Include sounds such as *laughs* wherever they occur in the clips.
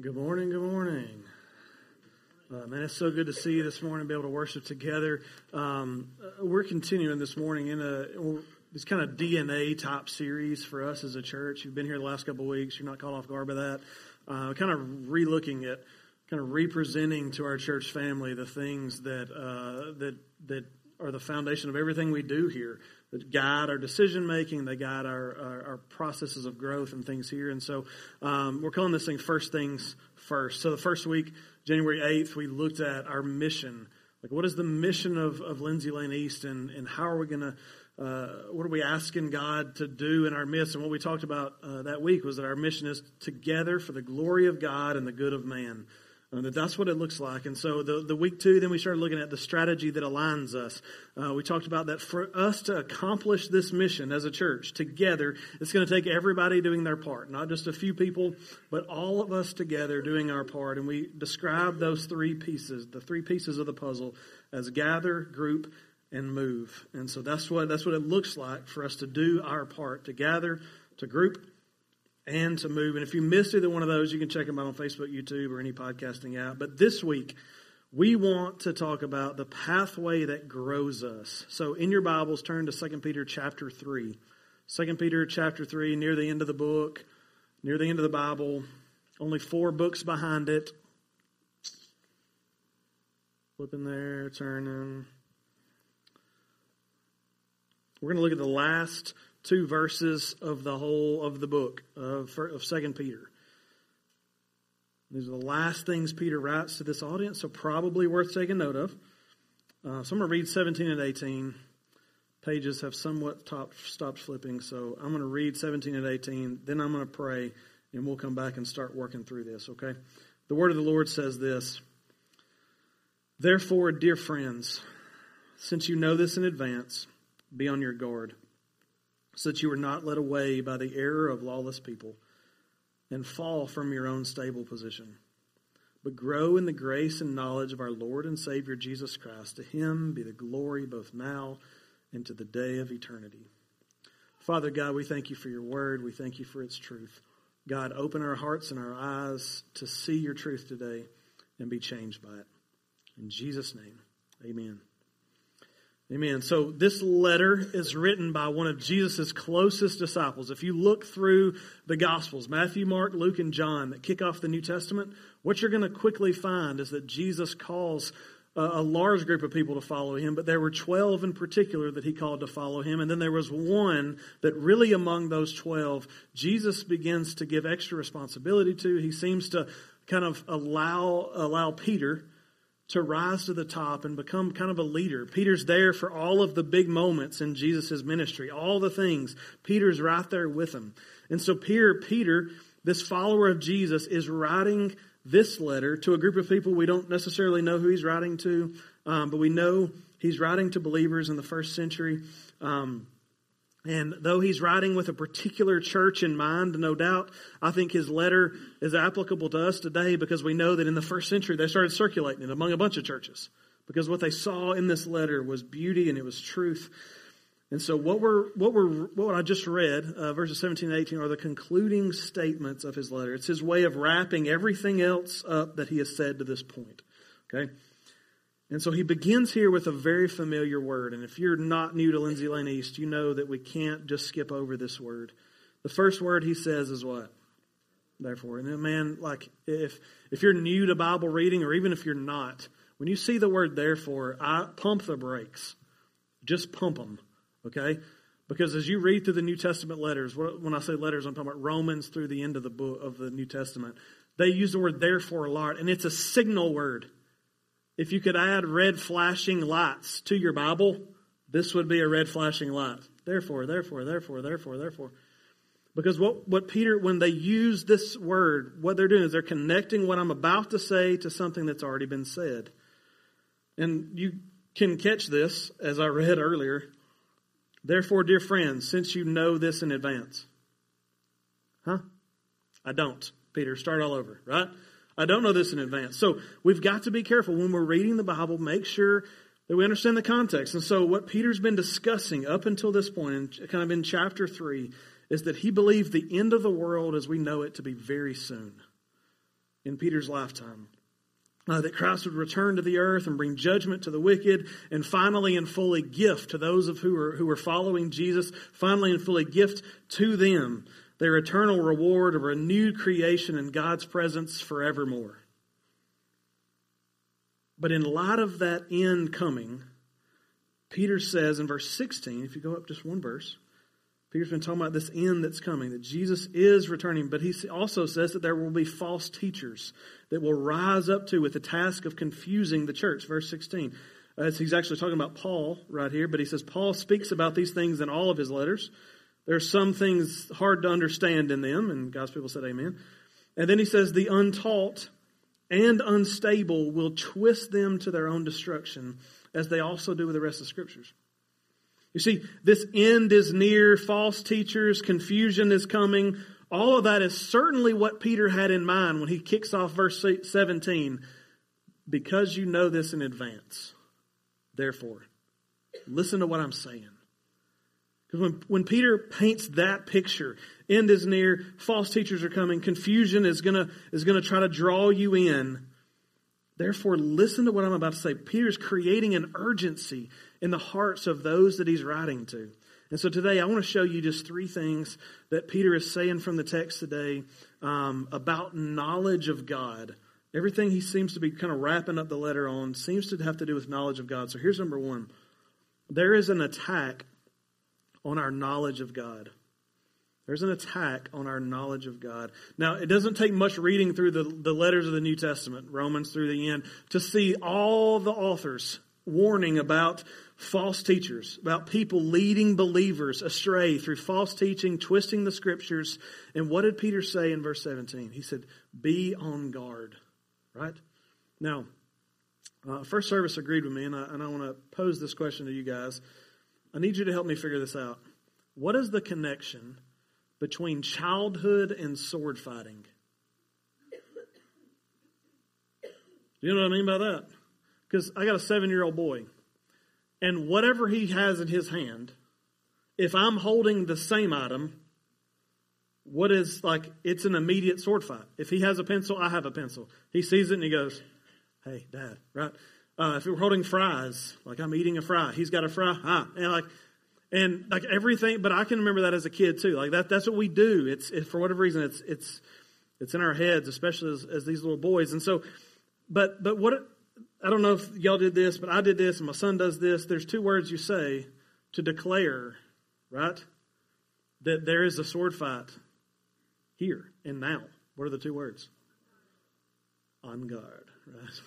Good morning, good morning. Uh, man, it's so good to see you this morning, be able to worship together. Um, uh, we're continuing this morning in a this kind of DNA type series for us as a church. You've been here the last couple of weeks. You're not caught off guard by that. Uh, kind of re-looking at, kind of representing to our church family the things that uh, that that are the foundation of everything we do here that guide our decision making, they guide our, our, our, processes of growth and things here. And so um, we're calling this thing First Things First. So the first week, January 8th, we looked at our mission. Like, what is the mission of, of Lindsay Lane East, and, and how are we going to, uh, what are we asking God to do in our midst? And what we talked about uh, that week was that our mission is together for the glory of God and the good of man. Uh, that that's what it looks like. And so the, the week two, then we started looking at the strategy that aligns us. Uh, we talked about that for us to accomplish this mission as a church together, it's going to take everybody doing their part, not just a few people, but all of us together doing our part. And we described those three pieces, the three pieces of the puzzle, as gather, group, and move. And so that's what that's what it looks like for us to do our part, to gather, to group, and to move. And if you missed either one of those, you can check them out on Facebook, YouTube, or any podcasting app. But this week, we want to talk about the pathway that grows us. So in your Bibles, turn to 2 Peter chapter 3. 2 Peter chapter 3, near the end of the book, near the end of the Bible, only four books behind it. Flipping there, turning. We're going to look at the last two verses of the whole of the book of, of 2 Peter. These are the last things Peter writes to this audience, so probably worth taking note of. Uh, so I'm going to read 17 and 18. Pages have somewhat top, stopped flipping, so I'm going to read 17 and 18. Then I'm going to pray, and we'll come back and start working through this, okay? The word of the Lord says this Therefore, dear friends, since you know this in advance, be on your guard so that you are not led away by the error of lawless people and fall from your own stable position. But grow in the grace and knowledge of our Lord and Savior Jesus Christ. To him be the glory both now and to the day of eternity. Father God, we thank you for your word. We thank you for its truth. God, open our hearts and our eyes to see your truth today and be changed by it. In Jesus' name, amen. Amen. So this letter is written by one of Jesus' closest disciples. If you look through the Gospels, Matthew, Mark, Luke, and John that kick off the New Testament, what you're going to quickly find is that Jesus calls a, large group of people to follow him, but there were 12 in particular that he called to follow him. And then there was one that really among those 12, Jesus begins to give extra responsibility to. He seems to kind of allow, allow Peter to rise to the top and become kind of a leader. Peter's there for all of the big moments in Jesus' ministry, all the things. Peter's right there with him. And so Peter, Peter, this follower of Jesus, is writing this letter to a group of people we don't necessarily know who he's writing to, um, but we know he's writing to believers in the first century. Um, and though he's writing with a particular church in mind, no doubt, I think his letter is applicable to us today because we know that in the first century they started circulating it among a bunch of churches because what they saw in this letter was beauty and it was truth. And so what we're what we're what I just read, uh, verses 17 and 18 are the concluding statements of his letter. It's his way of wrapping everything else up that he has said to this point. Okay? And so he begins here with a very familiar word. And if you're not new to Lindsay Lane East, you know that we can't just skip over this word. The first word he says is what? Therefore. And man, like if if you're new to Bible reading, or even if you're not, when you see the word therefore, I pump the brakes. Just pump them, okay? Because as you read through the New Testament letters, when I say letters, I'm talking about Romans through the end of the book of the New Testament. They use the word therefore a lot, and it's a signal word. If you could add red flashing lights to your Bible, this would be a red flashing light. Therefore, therefore, therefore, therefore, therefore. Because what, what Peter, when they use this word, what they're doing is they're connecting what I'm about to say to something that's already been said. And you can catch this, as I read earlier. Therefore, dear friends, since you know this in advance. Huh? I don't. Peter, start all over, right? I don't know this in advance. So we've got to be careful when we're reading the Bible, make sure that we understand the context. And so what Peter's been discussing up until this point, kind of in chapter 3, is that he believed the end of the world as we know it to be very soon. in Peter's lifetime. Uh, that Christ would return to the earth and bring judgment to the wicked, and finally and fully gift to those of who are who are following Jesus. Finally and fully gift to them their eternal reward of renewed creation in God's presence forevermore. But in light of that end coming, Peter says in verse 16, if you go up just one verse, Peter's been talking about this end that's coming, that Jesus is returning, but he also says that there will be false teachers that will rise up to with the task of confusing the church. Verse 16. As he's actually talking about Paul right here, but he says Paul speaks about these things in all of his letters. There are some things hard to understand in them, and God's people said amen. And then he says, the untaught and unstable will twist them to their own destruction, as they also do with the rest of the scriptures. You see, this end is near, false teachers, confusion is coming. All of that is certainly what Peter had in mind when he kicks off verse 17. Because you know this in advance, therefore, listen to what I'm saying. Because when, when Peter paints that picture, end is near, false teachers are coming, confusion is gonna is gonna try to draw you in. Therefore, listen to what I'm about to say. Peter's creating an urgency in the hearts of those that he's writing to. And so today I want to show you just three things that Peter is saying from the text today um, about knowledge of God. Everything he seems to be kind of wrapping up the letter on seems to have to do with knowledge of God. So here's number one there is an attack on our knowledge of God. There's an attack on our knowledge of God. Now, it doesn't take much reading through the, the letters of the New Testament, Romans through the end, to see all the authors warning about false teachers, about people leading believers astray through false teaching, twisting the scriptures. And what did Peter say in verse 17? He said, Be on guard, right? Now, uh, First Service agreed with me, and I, and I want to pose this question to you guys. I need you to help me figure this out. What is the connection between childhood and sword fighting? Do you know what I mean by that? Because I got a seven year old boy, and whatever he has in his hand, if I'm holding the same item, what is like, it's an immediate sword fight. If he has a pencil, I have a pencil. He sees it and he goes, Hey, dad, right? Uh, if we're holding fries, like I'm eating a fry, he's got a fry, ah, and like, and like everything. But I can remember that as a kid too. Like that, that's what we do. It's it, for whatever reason, it's it's it's in our heads, especially as, as these little boys. And so, but but what I don't know if y'all did this, but I did this, and my son does this. There's two words you say to declare, right, that there is a sword fight here and now. What are the two words? On guard, right?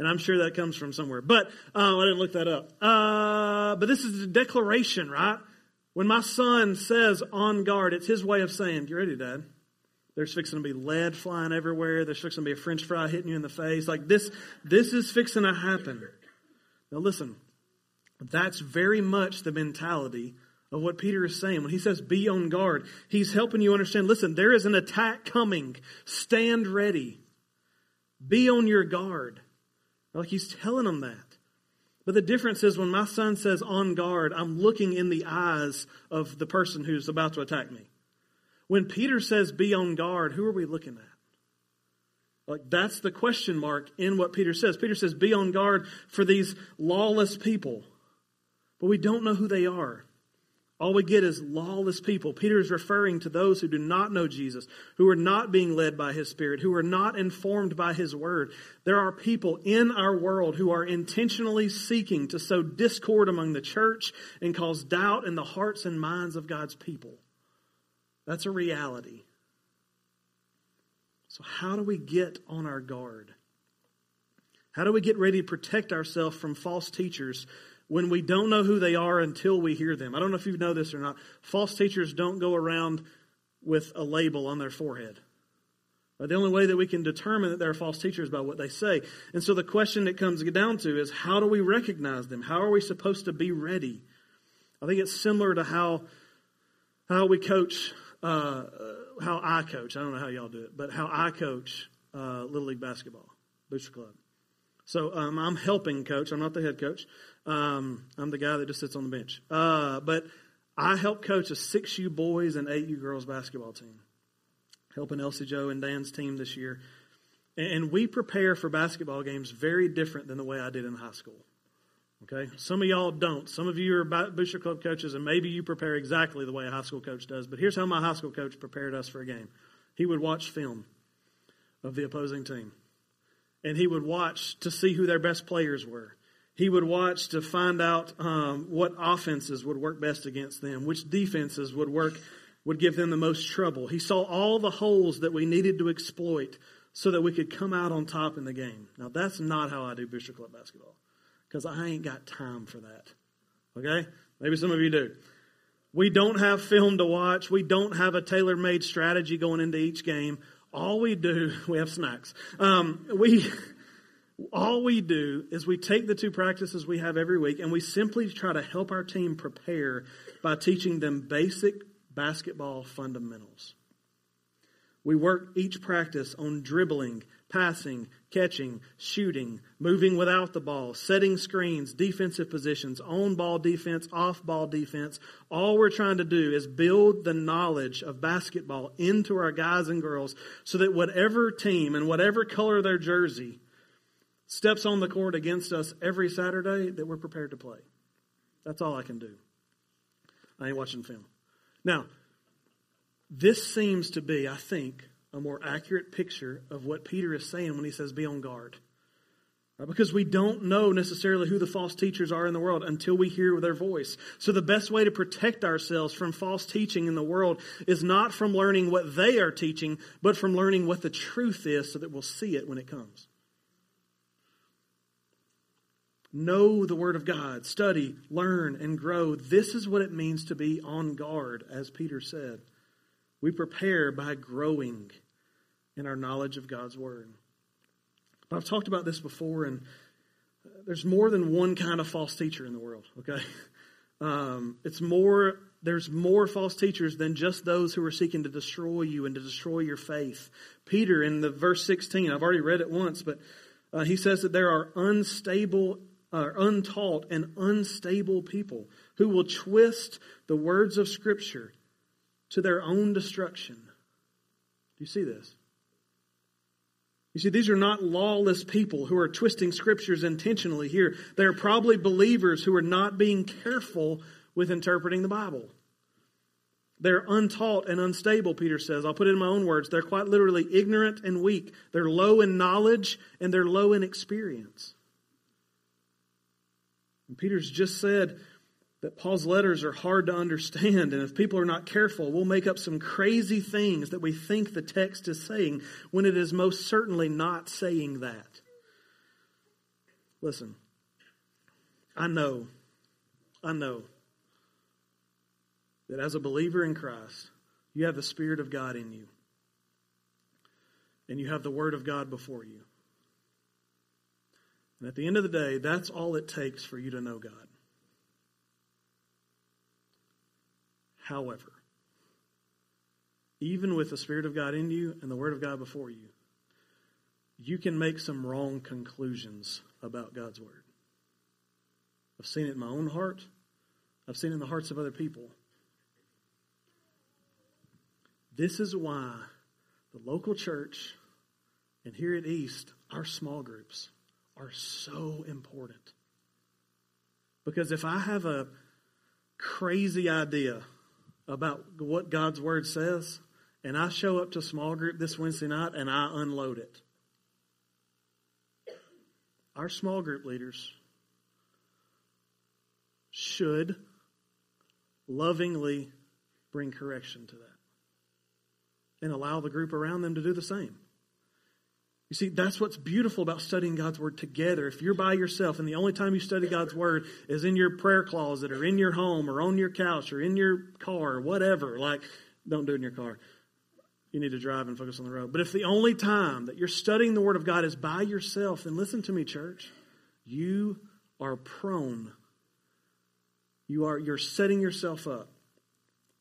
And I'm sure that comes from somewhere. But uh, I didn't look that up. Uh, but this is a declaration, right? When my son says on guard, it's his way of saying, You ready, Dad? There's fixing to be lead flying everywhere. There's fixing to be a french fry hitting you in the face. Like this, this is fixing to happen. Now listen, that's very much the mentality of what Peter is saying. When he says be on guard, he's helping you understand, listen, there is an attack coming. Stand ready. Be on your guard. Like he's telling them that. But the difference is when my son says on guard, I'm looking in the eyes of the person who's about to attack me. When Peter says be on guard, who are we looking at? Like that's the question mark in what Peter says. Peter says be on guard for these lawless people. But we don't know who they are. All we get is lawless people. Peter is referring to those who do not know Jesus, who are not being led by his Spirit, who are not informed by his word. There are people in our world who are intentionally seeking to sow discord among the church and cause doubt in the hearts and minds of God's people. That's a reality. So, how do we get on our guard? How do we get ready to protect ourselves from false teachers when we don't know who they are until we hear them. I don't know if you know this or not. False teachers don't go around with a label on their forehead. The only way that we can determine that they're false teachers is by what they say. And so the question that comes down to is how do we recognize them? How are we supposed to be ready? I think it's similar to how how we coach, uh, how I coach. I don't know how y'all do it, but how I coach uh, Little League basketball, Booster Club. So um, I'm helping coach. I'm not the head coach. Um, I'm the guy that just sits on the bench. Uh, but I help coach a 6U boys and 8U girls basketball team, helping Elsie Joe and Dan's team this year. And we prepare for basketball games very different than the way I did in high school. Okay? Some of y'all don't. Some of you are booster club coaches, and maybe you prepare exactly the way a high school coach does. But here's how my high school coach prepared us for a game he would watch film of the opposing team, and he would watch to see who their best players were. He would watch to find out um, what offenses would work best against them, which defenses would work would give them the most trouble. He saw all the holes that we needed to exploit so that we could come out on top in the game. Now that's not how I do Booster Club basketball because I ain't got time for that. Okay? Maybe some of you do. We don't have film to watch. We don't have a tailor made strategy going into each game. All we do, *laughs* we have snacks. Um, we, all we do is we take the two practices we have every week and we simply try to help our team prepare by teaching them basic basketball fundamentals. We work each practice on dribbling, passing, catching, shooting, moving without the ball, setting screens, defensive positions, on ball defense, off ball defense. All we're trying to do is build the knowledge of basketball into our guys and girls so that whatever team and whatever color their jersey steps on the court against us every Saturday, that we're prepared to play. That's all I can do. I ain't watching film. Now, this seems to be, I think, a more accurate picture of what Peter is saying when he says, be on guard. Because we don't know necessarily who the false teachers are in the world until we hear their voice. So the best way to protect ourselves from false teaching in the world is not from learning what they are teaching, but from learning what the truth is so that we'll see it when it comes. Know the Word of God, study, learn, and grow. This is what it means to be on guard, as Peter said. We prepare by growing in our knowledge of God's Word. But I've talked about this before, and there's more than one kind of false teacher in the world, okay? *laughs* Um, it's more, there's more false teachers than just those who are seeking to destroy you and to destroy your faith. Peter, in the verse 16, I've already read it once, but uh, he says that there are unstable, uh, untaught, and unstable people who will twist the words of Scripture to their own destruction. Do you see this? You see, these are not lawless people who are twisting scriptures intentionally here. They're probably believers who are not being careful with interpreting the Bible. They're untaught and unstable, Peter says. I'll put it in my own words. They're quite literally ignorant and weak. They're low in knowledge and they're low in experience. And Peter's just said, that Paul's letters are hard to understand, and if people are not careful, we'll make up some crazy things that we think the text is saying when it is most certainly not saying that. Listen, I know, I know that as a believer in Christ, you have the Spirit of God in you, and you have the Word of God before you. And at the end of the day, that's all it takes for you to know God. However, even with the Spirit of God in you and the Word of God before you, you can make some wrong conclusions about God's Word. I've seen it in my own heart, I've seen it in the hearts of other people. This is why the local church and here at East, our small groups are so important. Because if I have a crazy idea about what God's Word says, and I show up to small group this Wednesday night and I unload it. Our small group leaders should lovingly bring correction to that and allow the group around them to do the same. You see, that's what's beautiful about studying God's Word together. If you're by yourself and the only time you study God's Word is in your prayer closet or in your home or on your couch or in your car or whatever, like, don't do it in your car. You need to drive and focus on the road. But if the only time that you're studying the Word of God is by yourself, then listen to me, church. You are prone. You are, you're setting yourself up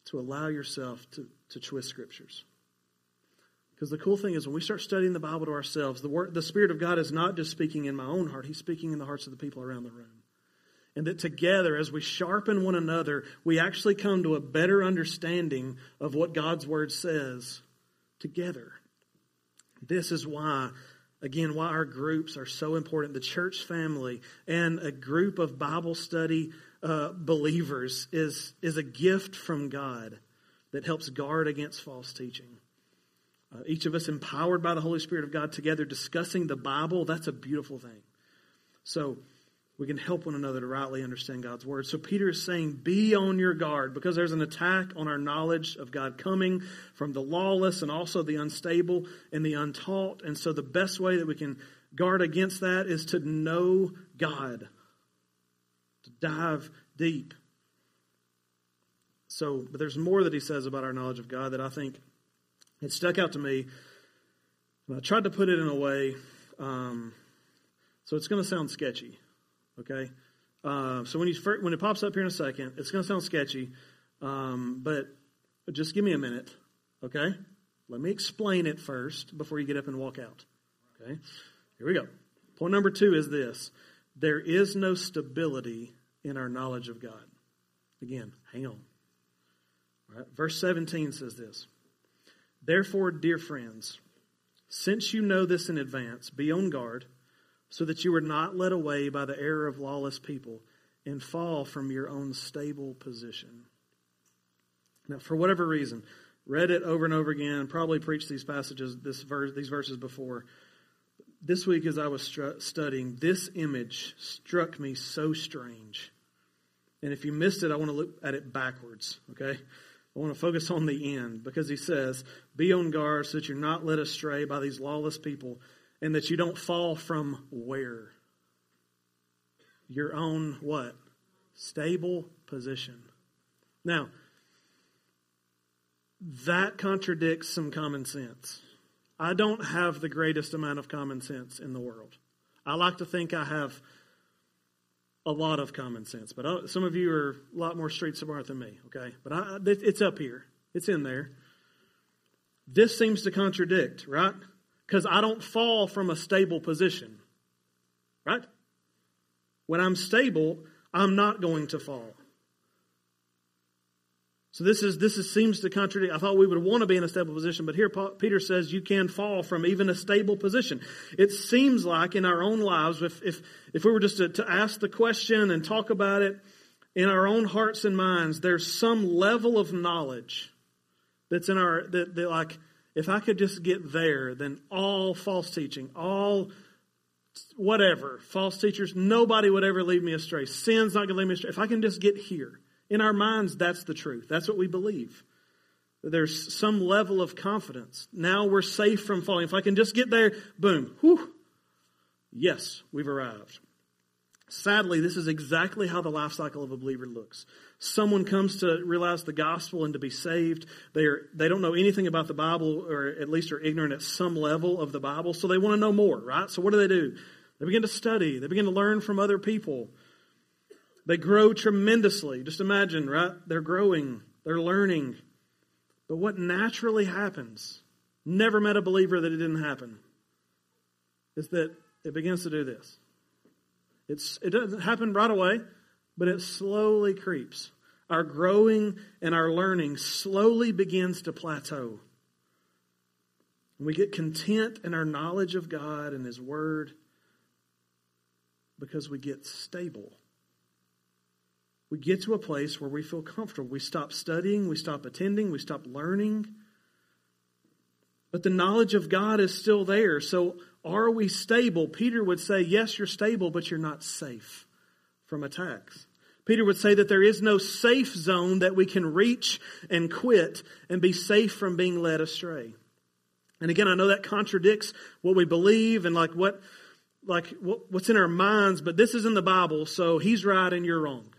to allow yourself to, to twist scriptures. Because the cool thing is, when we start studying the Bible to ourselves, the, word, the Spirit of God is not just speaking in my own heart, He's speaking in the hearts of the people around the room. And that together, as we sharpen one another, we actually come to a better understanding of what God's Word says together. This is why again, why our groups are so important. The church family and a group of Bible study uh, believers is, is a gift from God that helps guard against false teaching. Uh, each of us empowered by the Holy Spirit of God together discussing the Bible, that's a beautiful thing. So, we can help one another to rightly understand God's word. So Peter is saying, be on your guard because there's an attack on our knowledge of God coming from the lawless and also the unstable and the untaught. And so the best way that we can guard against that is to know God, to dive deep. So, but there's more that he says about our knowledge of God that I think it stuck out to me. I tried to put it in a way, um, so it's going to sound sketchy. Okay? Uh, so when, you, when it pops up here in a second, it's going to sound sketchy, um, but just give me a minute. Okay? Let me explain it first before you get up and walk out. Okay? Here we go. Point number two is this there is no stability in our knowledge of God. Again, hang on. All right, verse 17 says this Therefore, dear friends, since you know this in advance, be on guard so that you are not led away by the error of lawless people and fall from your own stable position. Now, for whatever reason, read it over and over again, probably preached these passages, this verse, these verses before. This week, as I was stru- studying, this image struck me so strange. And if you missed it, I want to look at it backwards, okay? I want to focus on the end because he says, Be on guard so that you're not led astray by these lawless people and that you don't fall from where? Your own what? Stable position. Now, that contradicts some common sense. I don't have the greatest amount of common sense in the world. I like to think I have a lot of common sense, but I, some of you are a lot more street smart than me, okay? But I, it's up here, it's in there. This seems to contradict, right? because I don't fall from a stable position. Right? When I'm stable, I'm not going to fall. So this is this is, seems to contradict. I thought we would want to be in a stable position, but here Peter says you can fall from even a stable position. It seems like in our own lives, if if if we were just to, to ask the question and talk about it in our own hearts and minds, there's some level of knowledge that's in our that, that like if I could just get there, then all false teaching, all whatever, false teachers, nobody would ever lead me astray. Sin's not going to lead me astray. If I can just get here, in our minds, that's the truth. That's what we believe. There's some level of confidence. Now we're safe from falling. If I can just get there, boom, whew, yes, we've arrived. Sadly, this is exactly how the life cycle of a believer looks. Someone comes to realize the gospel and to be saved. They are, they don't know anything about the Bible, or at least are ignorant at some level of the Bible, so they want to know more, right? So what do they do? They begin to study. They begin to learn from other people. They grow tremendously. Just imagine, right? They're growing. They're learning. But what naturally happens, never met a believer that it didn't happen, is that it begins to do this. It's, it doesn't happen right away, but it slowly creeps. Our growing and our learning slowly begins to plateau. We get content in our knowledge of God and His Word because we get stable. We get to a place where we feel comfortable. We stop studying, we stop attending, we stop learning. But the knowledge of God is still there. So are we stable? Peter would say, yes, you're stable, but you're not safe from attacks. Peter would say that there is no safe zone that we can reach and quit and be safe from being led astray. And again, I know that contradicts what we believe and like what, like what's in our minds, but this is in the Bible, so he's right and you're wrong.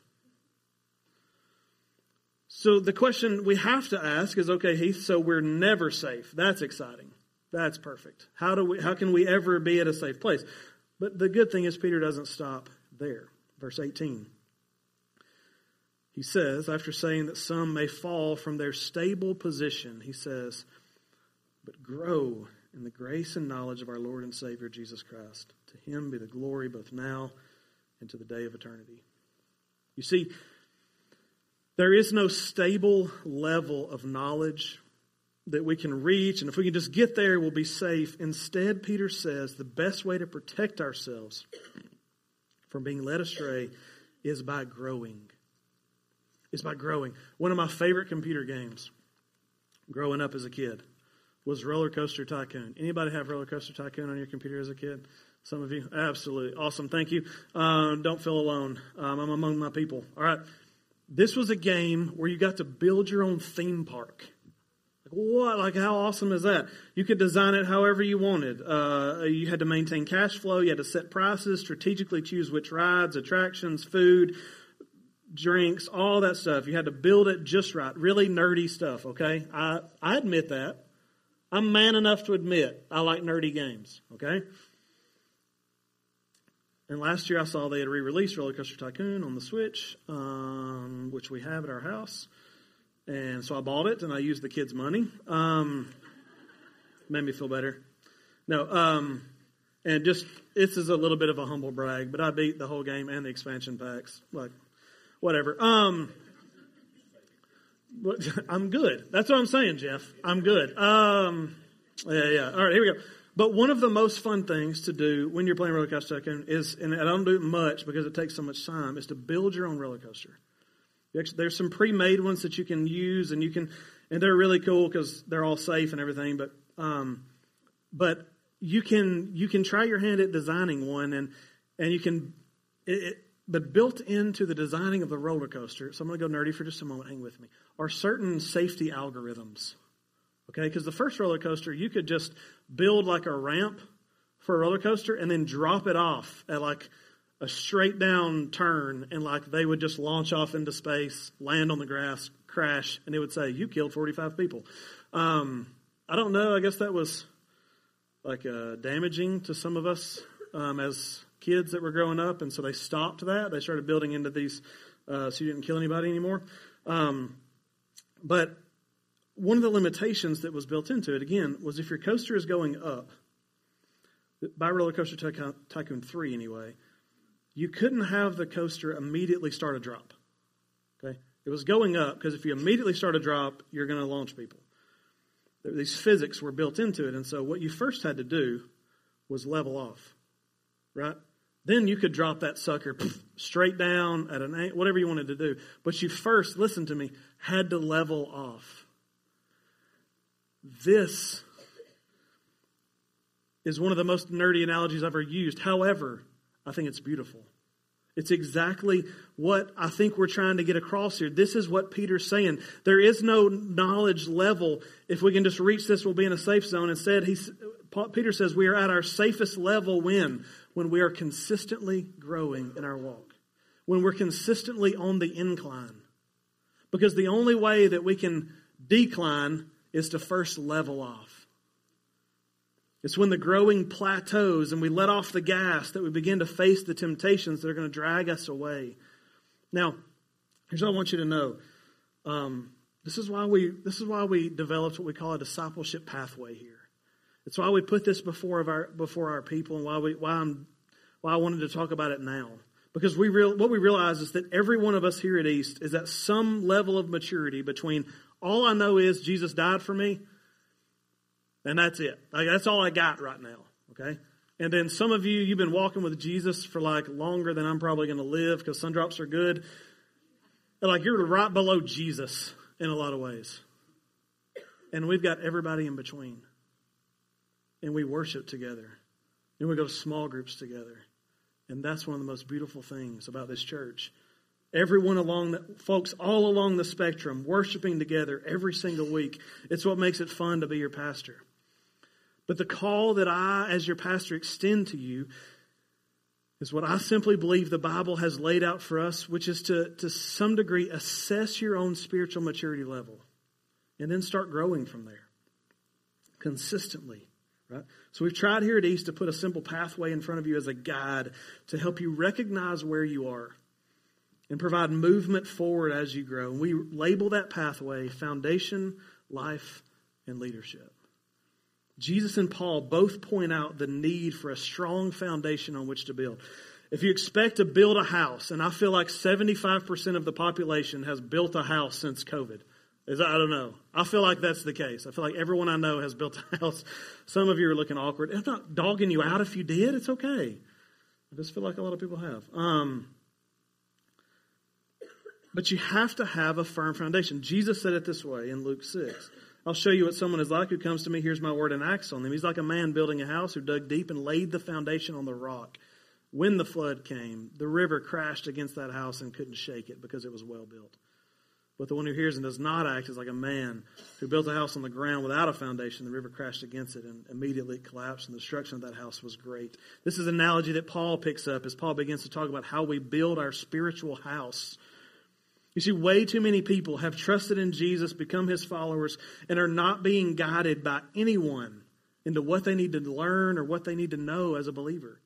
So the question we have to ask is, okay, Heath, so we're never safe. That's exciting. That's perfect. How do we how can we ever be at a safe place? But the good thing is Peter doesn't stop there. Verse 18. He says, after saying that some may fall from their stable position, he says, but grow in the grace and knowledge of our Lord and Savior Jesus Christ. To him be the glory both now and to the day of eternity. You see, there is no stable level of knowledge that we can reach, and if we can just get there, we'll be safe. Instead, Peter says the best way to protect ourselves from being led astray is by growing. Is by growing. One of my favorite computer games growing up as a kid was Roller Coaster Tycoon. Anybody have Roller Coaster Tycoon on your computer as a kid? Some of you? Absolutely. Awesome. Thank you. Um, don't feel alone. Um, I'm among my people. All right. This was a game where you got to build your own theme park. Like, what? Like, how awesome is that? You could design it however you wanted. Uh, you had to maintain cash flow. You had to set prices, strategically choose which rides, attractions, food, drinks, all that stuff. You had to build it just right. Really nerdy stuff, okay? I, I admit that. I'm man enough to admit I like nerdy games, okay? And last year I saw they had re-released Roller Coaster Tycoon on the Switch, um, which we have at our house. And so I bought it and I used the kids' money. Um, made me feel better. No, um, and just this is a little bit of a humble brag, but I beat the whole game and the expansion packs. Like, whatever. Um, *laughs* I'm good. That's what I'm saying, Jeff. I'm good. Um, yeah, yeah. All right, here we go. But one of the most fun things to do when you're playing roller coaster tycoon is, and I don't do much because it takes so much time, is to build your own roller coaster. There's some pre-made ones that you can use, and you can, and they're really cool because they're all safe and everything. But, um, but you can you can try your hand at designing one, and and you can, it, it, but built into the designing of the roller coaster. So I'm going to go nerdy for just a moment. Hang with me. Are certain safety algorithms Okay, because the first roller coaster, you could just build like a ramp for a roller coaster and then drop it off at like a straight down turn, and like they would just launch off into space, land on the grass, crash, and it would say, You killed 45 people. Um, I don't know. I guess that was like uh, damaging to some of us um, as kids that were growing up, and so they stopped that. They started building into these uh, so you didn't kill anybody anymore. Um, but one of the limitations that was built into it, again, was if your coaster is going up, by Roller Coaster Tycoon, Tycoon 3 anyway, you couldn't have the coaster immediately start a drop. Okay? It was going up because if you immediately start a drop, you're going to launch people. These physics were built into it, and so what you first had to do was level off, right? Then you could drop that sucker straight down at an whatever you wanted to do. But you first, listen to me, had to level off. This is one of the most nerdy analogies I've ever used. However, I think it's beautiful. It's exactly what I think we're trying to get across here. This is what Peter's saying. There is no knowledge level. If we can just reach this, we'll be in a safe zone. Instead, he's, Peter says we are at our safest level when? When we are consistently growing in our walk. When we're consistently on the incline. Because the only way that we can decline is to first level off. It's when the growing plateaus and we let off the gas that we begin to face the temptations that are going to drag us away. Now, here's what I want you to know. Um, this is why we this is why we developed what we call a discipleship pathway here. It's why we put this before of our before our people, and why we why I'm why I wanted to talk about it now. Because we real, what we realize is that every one of us here at East is at some level of maturity between all I know is Jesus died for me, and that's it. Like, that's all I got right now. Okay? And then some of you, you've been walking with Jesus for like longer than I'm probably going to live because sun drops are good. And like you're right below Jesus in a lot of ways. And we've got everybody in between. And we worship together. And we go to small groups together. And that's one of the most beautiful things about this church Everyone along the, folks all along the spectrum worshiping together every single week. It's what makes it fun to be your pastor. But the call that I, as your pastor, extend to you is what I simply believe the Bible has laid out for us, which is to, to some degree, assess your own spiritual maturity level and then start growing from there consistently. Right? So we've tried here at East to put a simple pathway in front of you as a guide to help you recognize where you are and provide movement forward as you grow. And we label that pathway foundation, life, and leadership. Jesus and Paul both point out the need for a strong foundation on which to build. If you expect to build a house, and I feel like 75% of the population has built a house since COVID, Is I don't know. I feel like that's the case. I feel like everyone I know has built a *laughs* house. Some of you are looking awkward. I'm not dogging you out if you did. It's okay. I just feel like a lot of people have. Um, but you have to have a firm foundation. Jesus said it this way in Luke 6. I'll show you what someone is like who comes to me, hears my word, and acts on them. He's like a man building a house who dug deep and laid the foundation on the rock. When the flood came, the river crashed against that house and couldn't shake it because it was well built. But the one who hears and does not act is like a man who built a house on the ground without a foundation. The river crashed against it and immediately it collapsed, and the destruction of that house was great. This is an analogy that Paul picks up as Paul begins to talk about how we build our spiritual house you see, way too many people have trusted in Jesus, become his followers, and are not being guided by anyone into what they need to learn or what they need to know as a believer,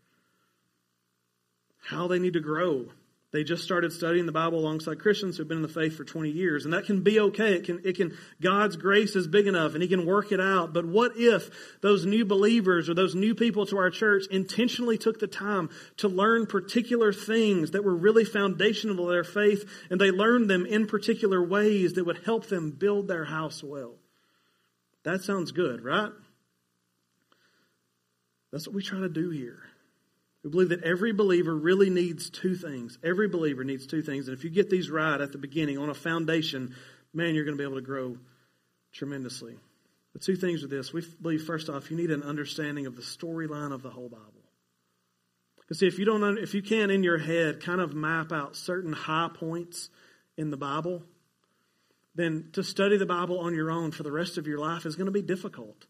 how they need to grow, they just started studying the Bible alongside Christians who've been in the faith for 20 years. And that can be okay. It can, it can, God's grace is big enough and He can work it out. But what if those new believers or those new people to our church intentionally took the time to learn particular things that were really foundational to their faith and they learned them in particular ways that would help them build their house well? That sounds good, right? That's what we try to do here. We believe that every believer really needs two things. Every believer needs two things. And if you get these right at the beginning on a foundation, man, you're going to be able to grow tremendously. The two things are this. We believe, first off, you need an understanding of the storyline of the whole Bible. Because see, if you don't, if you can't in your head kind of map out certain high points in the Bible, then to study the Bible on your own for the rest of your life is going to be difficult.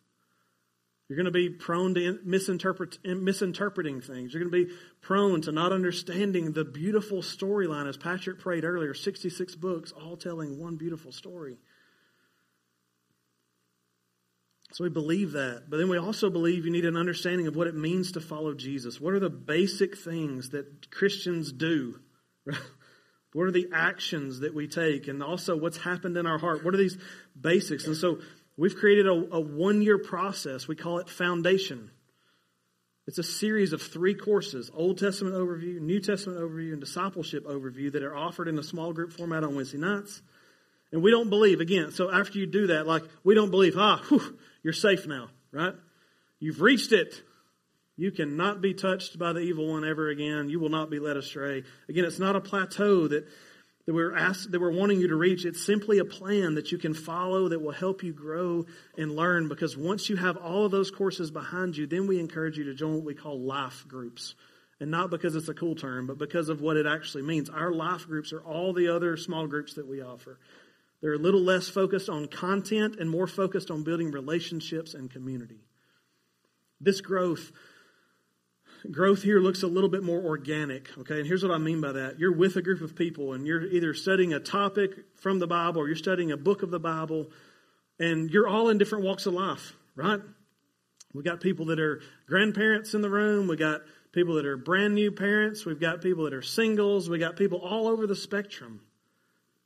You're going to be prone to misinterpret, misinterpreting things. You're going to be prone to not understanding the beautiful storyline, as Patrick prayed earlier 66 books, all telling one beautiful story. So we believe that. But then we also believe you need an understanding of what it means to follow Jesus. What are the basic things that Christians do? *laughs* what are the actions that we take? And also what's happened in our heart? What are these basics? And so We've created a, a one year process. We call it Foundation. It's a series of three courses Old Testament overview, New Testament overview, and discipleship overview that are offered in a small group format on Wednesday nights. And we don't believe, again, so after you do that, like, we don't believe, ah, whew, you're safe now, right? You've reached it. You cannot be touched by the evil one ever again. You will not be led astray. Again, it's not a plateau that that we're asked, that we're wanting you to reach. It's simply a plan that you can follow that will help you grow and learn. Because once you have all of those courses behind you, then we encourage you to join what we call life groups. And not because it's a cool term, but because of what it actually means. Our life groups are all the other small groups that we offer. They're a little less focused on content and more focused on building relationships and community. This growth growth here looks a little bit more organic. Okay, and here's what I mean by that. You're with a group of people and you're either studying a topic from the Bible or you're studying a book of the Bible, and you're all in different walks of life, right? We got people that are grandparents in the room. We got people that are brand new parents. We've got people that are singles. We got people all over the spectrum.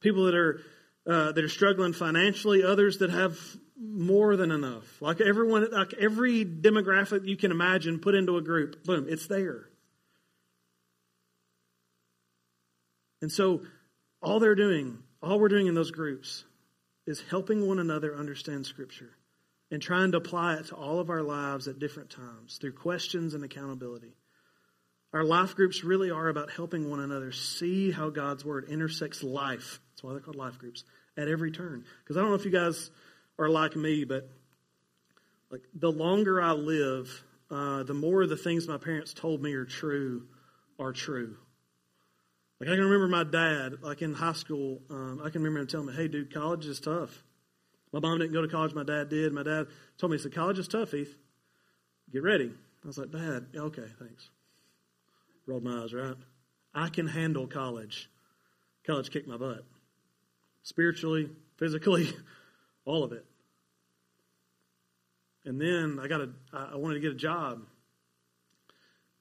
People that are uh, that are struggling financially. Others that have more than enough. Like everyone, like every demographic you can imagine put into a group, boom, it's there. And so all they're doing, all we're doing in those groups is helping one another understand Scripture and trying to apply it to all of our lives at different times through questions and accountability. Our life groups really are about helping one another see how God's Word intersects life. That's why they're called life groups at every turn. Because I don't know if you guys are like me, but like the longer I live, uh, the more the things my parents told me are true are true. Like I can remember my dad, like in high school, um, I can remember him telling me, "Hey, dude, college is tough." My mom didn't go to college. My dad did. My dad told me, "He said college is tough, Heath. Get ready." I was like, "Dad, okay, thanks." Rolled my eyes. Right? I can handle college. College kicked my butt, spiritually, physically, *laughs* all of it. And then I got a, I wanted to get a job.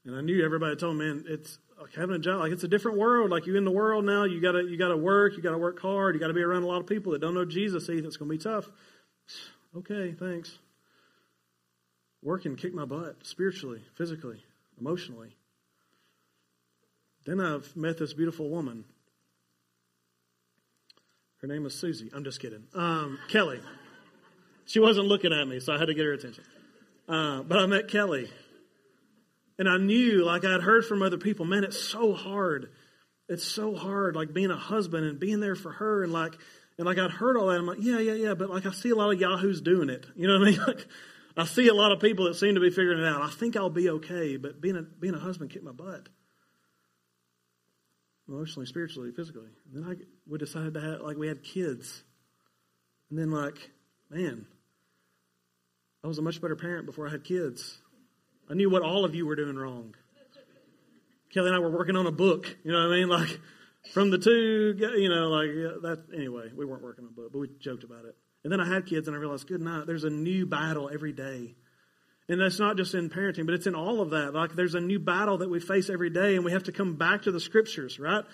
And I knew everybody told me, man, it's like having a job, like it's a different world. Like you're in the world now, you gotta, you gotta work, you gotta work hard, you gotta be around a lot of people that don't know Jesus, Heath, it's gonna be tough. *sighs* Okay, thanks. Work and kick my butt spiritually, physically, emotionally. Then I've met this beautiful woman Her name was Susie. I'm just kidding. Um, Kelly. She wasn't looking at me, so I had to get her attention. Uh, but I met Kelly. And I knew, like I'd heard from other people, man, it's so hard. It's so hard, like being a husband and being there for her. And like, and like I'd heard all that. I'm like, yeah, yeah, yeah. But like I see a lot of yahoos doing it. You know what I mean? *laughs* Like, I see a lot of people that seem to be figuring it out. I think I'll be okay, but being a, being a husband kicked my butt. Emotionally, spiritually, physically. And then I, we decided to have, like, we had kids. And then, like, man, I was a much better parent before I had kids. I knew what all of you were doing wrong. Kelly and I were working on a book. You know what I mean? Like, from the two, you know, like, yeah, that, anyway, we weren't working on a book, but we joked about it. And then I had kids and I realized, good night, there's a new battle every day. And that's not just in parenting, but it's in all of that. Like there's a new battle that we face every day and we have to come back to the scriptures, right?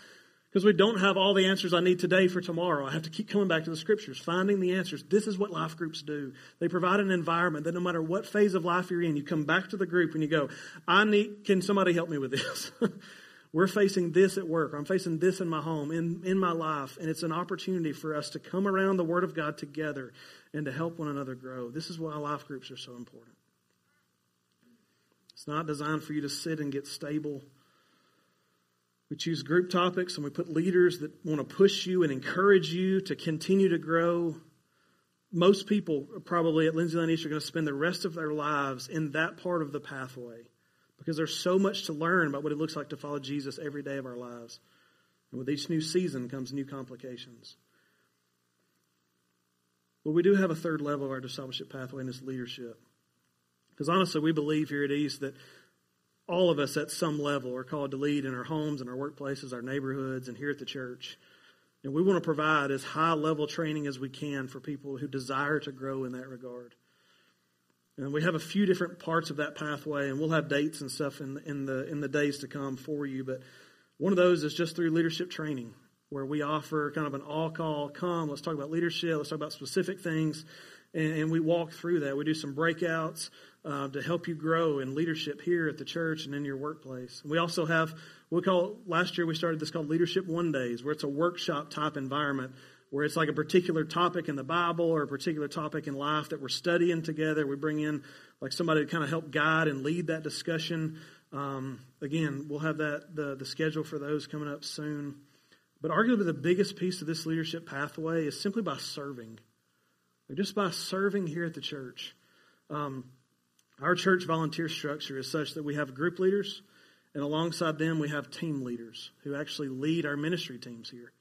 Because we don't have all the answers I need today for tomorrow. I have to keep coming back to the scriptures, finding the answers. This is what life groups do. They provide an environment that no matter what phase of life you're in, you come back to the group and you go, I need, can somebody help me with this? *laughs* We're facing this at work, or I'm facing this in my home, in, in my life, and it's an opportunity for us to come around the Word of God together and to help one another grow. This is why life groups are so important. It's not designed for you to sit and get stable. We choose group topics and we put leaders that want to push you and encourage you to continue to grow. Most people probably at Lindsay Lane East are going to spend the rest of their lives in that part of the pathway because there's so much to learn about what it looks like to follow Jesus every day of our lives. And with each new season comes new complications. But we do have a third level of our discipleship pathway, and it's leadership. Because honestly, we believe here at East that all of us at some level are called to lead in our homes and our workplaces, our neighborhoods, and here at the church. And we want to provide as high level training as we can for people who desire to grow in that regard. And we have a few different parts of that pathway, and we'll have dates and stuff in, in the in the days to come for you. But one of those is just through leadership training, where we offer kind of an all call, come, let's talk about leadership, let's talk about specific things, and, and we walk through that. We do some breakouts uh, to help you grow in leadership here at the church and in your workplace. We also have we call last year we started this called Leadership One Days, where it's a workshop type environment where it's like a particular topic in the Bible or a particular topic in life that we're studying together. We bring in like somebody to kind of help guide and lead that discussion. Um, again, we'll have that the, the schedule for those coming up soon. But arguably the biggest piece of this leadership pathway is simply by serving. Just by serving here at the church. Um, our church volunteer structure is such that we have group leaders, and alongside them, we have team leaders who actually lead our ministry teams here.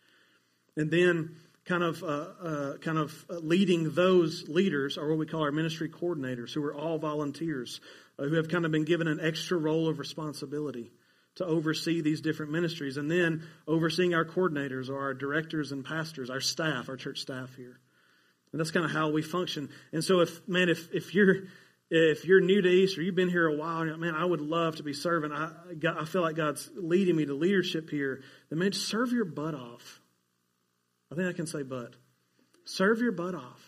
And then kind of uh, uh, kind of leading those leaders are what we call our ministry coordinators, who are all volunteers, uh, who have kind of been given an extra role of responsibility to oversee these different ministries, and then overseeing our coordinators or our directors and pastors, our staff, our church staff here. And that's kind of how we function. And so, if man, if if you're if you're new to Easter, you've been here a while, man, I would love to be serving. I, I feel like God's leading me to leadership here. Then, man, serve your butt off. I think I can say but. Serve your butt off.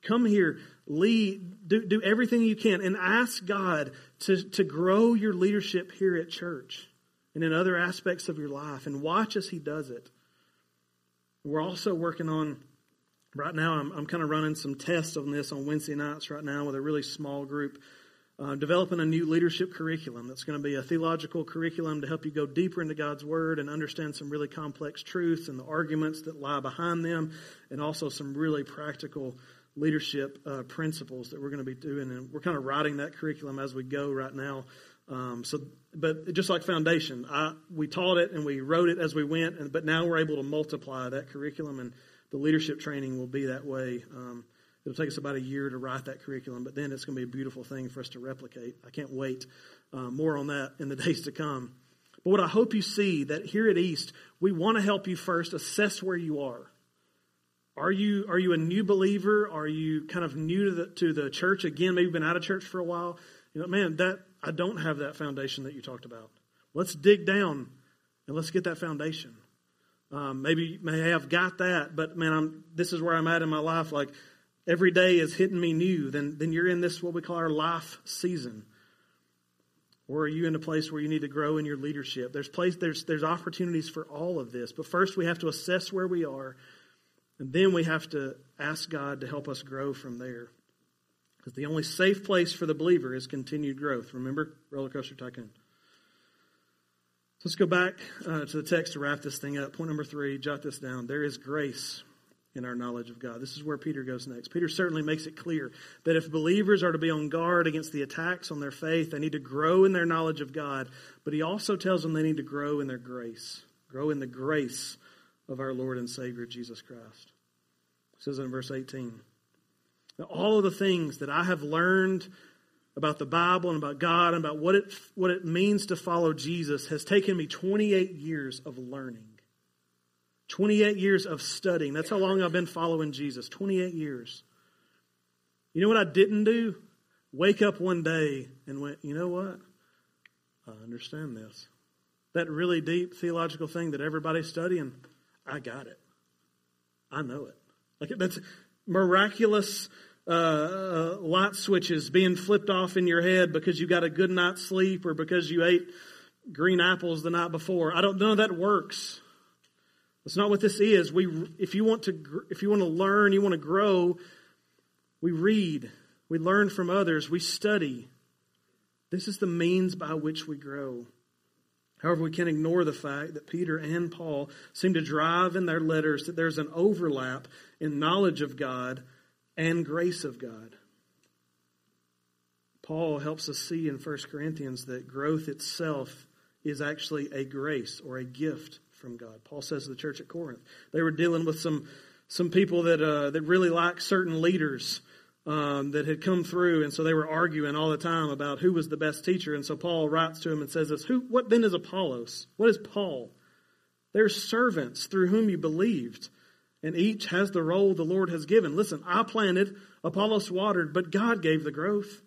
Come here, lead, do, do everything you can, and ask God to, to grow your leadership here at church and in other aspects of your life, and watch as He does it. We're also working on, right now, I'm, I'm kind of running some tests on this on Wednesday nights right now with a really small group uh, developing a new leadership curriculum that's going to be a theological curriculum to help you go deeper into God's Word and understand some really complex truths and the arguments that lie behind them, and also some really practical leadership uh, principles that we're going to be doing. And we're kind of writing that curriculum as we go right now. Um, so, but just like foundation, I, we taught it and we wrote it as we went, and, but now we're able to multiply that curriculum, and the leadership training will be that way. Um, It'll take us about a year to write that curriculum, but then it's going to be a beautiful thing for us to replicate. I can't wait. Uh, more on that in the *laughs* days to come. But what I hope you see that here at East, we want to help you first assess where you are. Are you are you a new believer? Are you kind of new to the to the church again? Maybe been out of church for a while. You know, man, that I don't have that foundation that you talked about. Let's dig down and let's get that foundation. Um, maybe may have got that, but man, I'm this is where I'm at in my life. Like every day is hitting me new, then, then you're in this, what we call our life season. Or are you in a place where you need to grow in your leadership? There's place, there's, there's opportunities for all of this. But first we have to assess where we are. And then we have to ask God to help us grow from there. Because the only safe place for the believer is continued growth. Remember, roller coaster tycoon. Let's go back uh, to the text to wrap this thing up. Point number three, jot this down. There is grace in our knowledge of God. This is where Peter goes next. Peter certainly makes it clear that if believers are to be on guard against the attacks on their faith, they need to grow in their knowledge of God. But he also tells them they need to grow in their grace, grow in the grace of our Lord and Savior Jesus Christ. He says in verse 18, all of the things that I have learned about the Bible and about God and about what it, what it means to follow Jesus has taken me 28 years of learning. 28 years of studying. That's how long I've been following Jesus. 28 years. You know what I didn't do? Wake up one day and went, you know what? I understand this. That really deep theological thing that everybody's studying, I got it. I know it. Like that's miraculous uh, uh, light switches being flipped off in your head because you got a good night's sleep or because you ate green apples the night before. I don't know that works. That's not what this is. We, if you want to, if you want to learn, you want to grow, we read, we learn from others, we study. This is the means by which we grow. However, we can't ignore the fact that Peter and Paul seem to drive in their letters that there's an overlap in knowledge of God and grace of God. Paul helps us see in 1 Corinthians that growth itself is actually a grace or a gift from God. Paul says to the church at Corinth, they were dealing with some some people that uh, that really like certain leaders um, that had come through, and so they were arguing all the time about who was the best teacher. And so Paul writes to him and says this: Who? What then is Apollos? What is Paul? They're servants through whom you believed and each has the role the Lord has given. Listen, I planted, Apollos watered, but God gave the growth.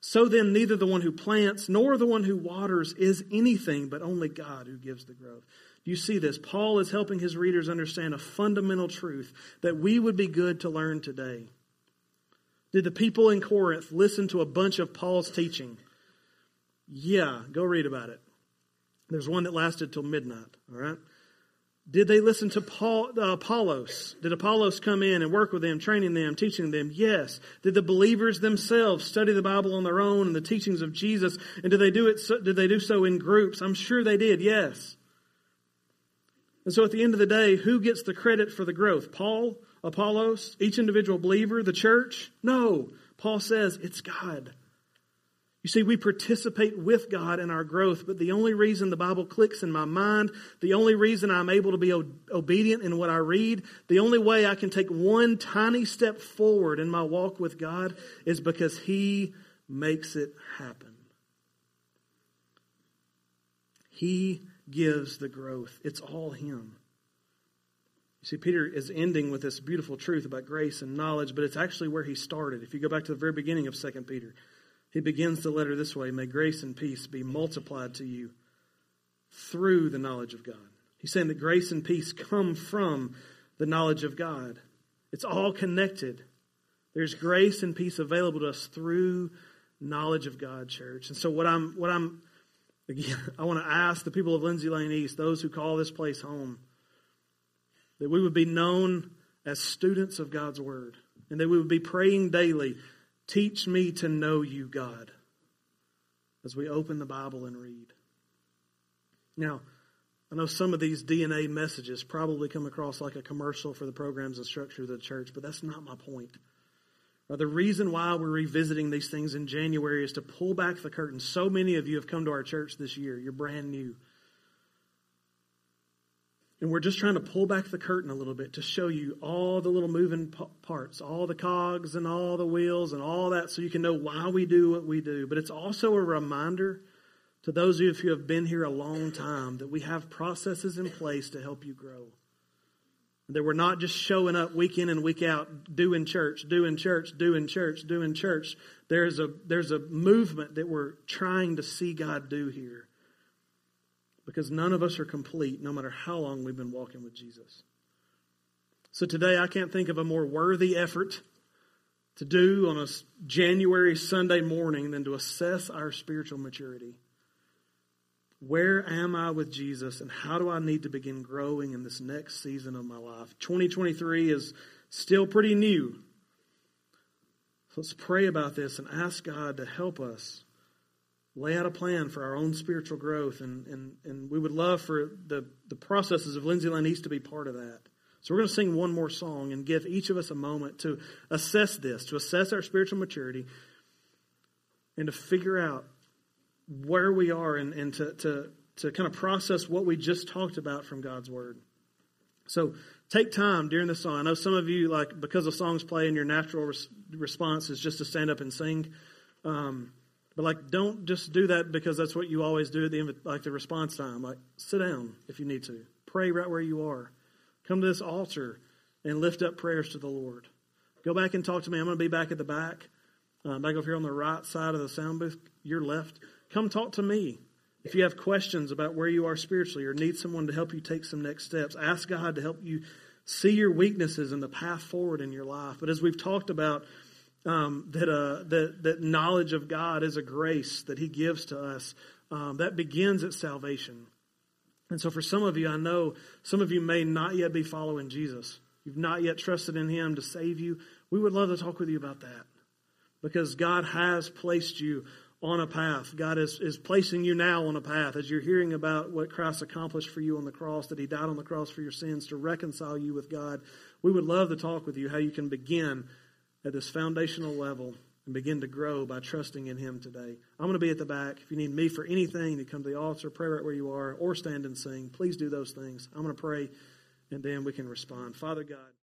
So then, neither the one who plants nor the one who waters is anything, but only God who gives the growth. Do you see this? Paul is helping his readers understand a fundamental truth that we would be good to learn today. Did the people in Corinth listen to a bunch of Paul's teaching? Yeah, go read about it. There's one that lasted till midnight, all right? Did they listen to Paul, uh, Apollos? Did Apollos come in and work with them, training them, teaching them? Yes. Did the believers themselves study the Bible on their own and the teachings of Jesus? And did they do it? So, did they do so in groups? I'm sure they did. Yes. And so, at the end of the day, who gets the credit for the growth? Paul, Apollos, each individual believer, the church? No. Paul says it's God. You see, we participate with God in our growth, but the only reason the Bible clicks in my mind, the only reason I'm able to be obedient in what I read, the only way I can take one tiny step forward in my walk with God is because He makes it happen. He gives the growth. It's all Him. You see, Peter is ending with this beautiful truth about grace and knowledge, but it's actually where he started. If you go back to the very beginning of 2 Peter, he begins the letter this way May grace and peace be multiplied to you through the knowledge of God. He's saying that grace and peace come from the knowledge of God. It's all connected. There's grace and peace available to us through knowledge of God, church. And so what I'm what I'm again, *laughs* I want to ask the people of Lindsay Lane East, those who call this place home, that we would be known as students of God's word, and that we would be praying daily Teach me to know you, God, as we open the Bible and read. Now, I know some of these DNA messages probably come across like a commercial for the programs and structure of the church, but that's not my point. Now, The reason why we're revisiting these things in January is to pull back the curtain. So many of you have come to our church this year. You're brand new. And we're just trying to pull back the curtain a little bit to show you all the little moving parts, all the cogs and all the wheels and all that so you can know why we do what we do. But it's also a reminder to those of you who have been here a long time that we have processes in place to help you grow. That we're not just showing up week in and week out, doing church, doing church, doing church, doing church. There's a, there's a movement that we're trying to see God do here because none of us are complete no matter how long we've been walking with Jesus. So today I can't think of a more worthy effort to do on a January Sunday morning than to assess our spiritual maturity. where am I with Jesus and how do I need to begin growing in this next season of my life? 2023 is still pretty new. So let's pray about this and ask God to help us lay out a plan for our own spiritual growth. And, and, and we would love for the, the processes of Lindsay Lane East to be part of that. So we're going to sing one more song and give each of us a moment to assess this, to assess our spiritual maturity, and to figure out where we are and, and to, to, to kind of process what we just talked about from God's Word. So take time during the song. I know some of you, like, because the songs play and your natural res- response is just to stand up and sing. Um, but, like, don't just do that because that's what you always do at the end, like, the response time. Like, sit down if you need to. Pray right where you are. Come to this altar and lift up prayers to the Lord. Go back and talk to me. I'm going to be back at the back, uh, back over here on the right side of the sound booth, your left. Come talk to me. If you have questions about where you are spiritually or need someone to help you take some next steps, ask God to help you see your weaknesses and the path forward in your life. But as we've talked about, um, that, uh, that, that knowledge of God is a grace that He gives to us. Um, that begins at salvation. And so, for some of you, I know some of you may not yet be following Jesus. You've not yet trusted in Him to save you. We would love to talk with you about that because God has placed you on a path. God is, is placing you now on a path as you're hearing about what Christ accomplished for you on the cross, that He died on the cross for your sins to reconcile you with God. We would love to talk with you how you can begin at this foundational level and begin to grow by trusting in Him today. I'm going to be at the back. If you need me for anything, to come to the altar, pray right where you are, or stand and sing, please do those things. I'm going to pray, and then we can respond. Father God.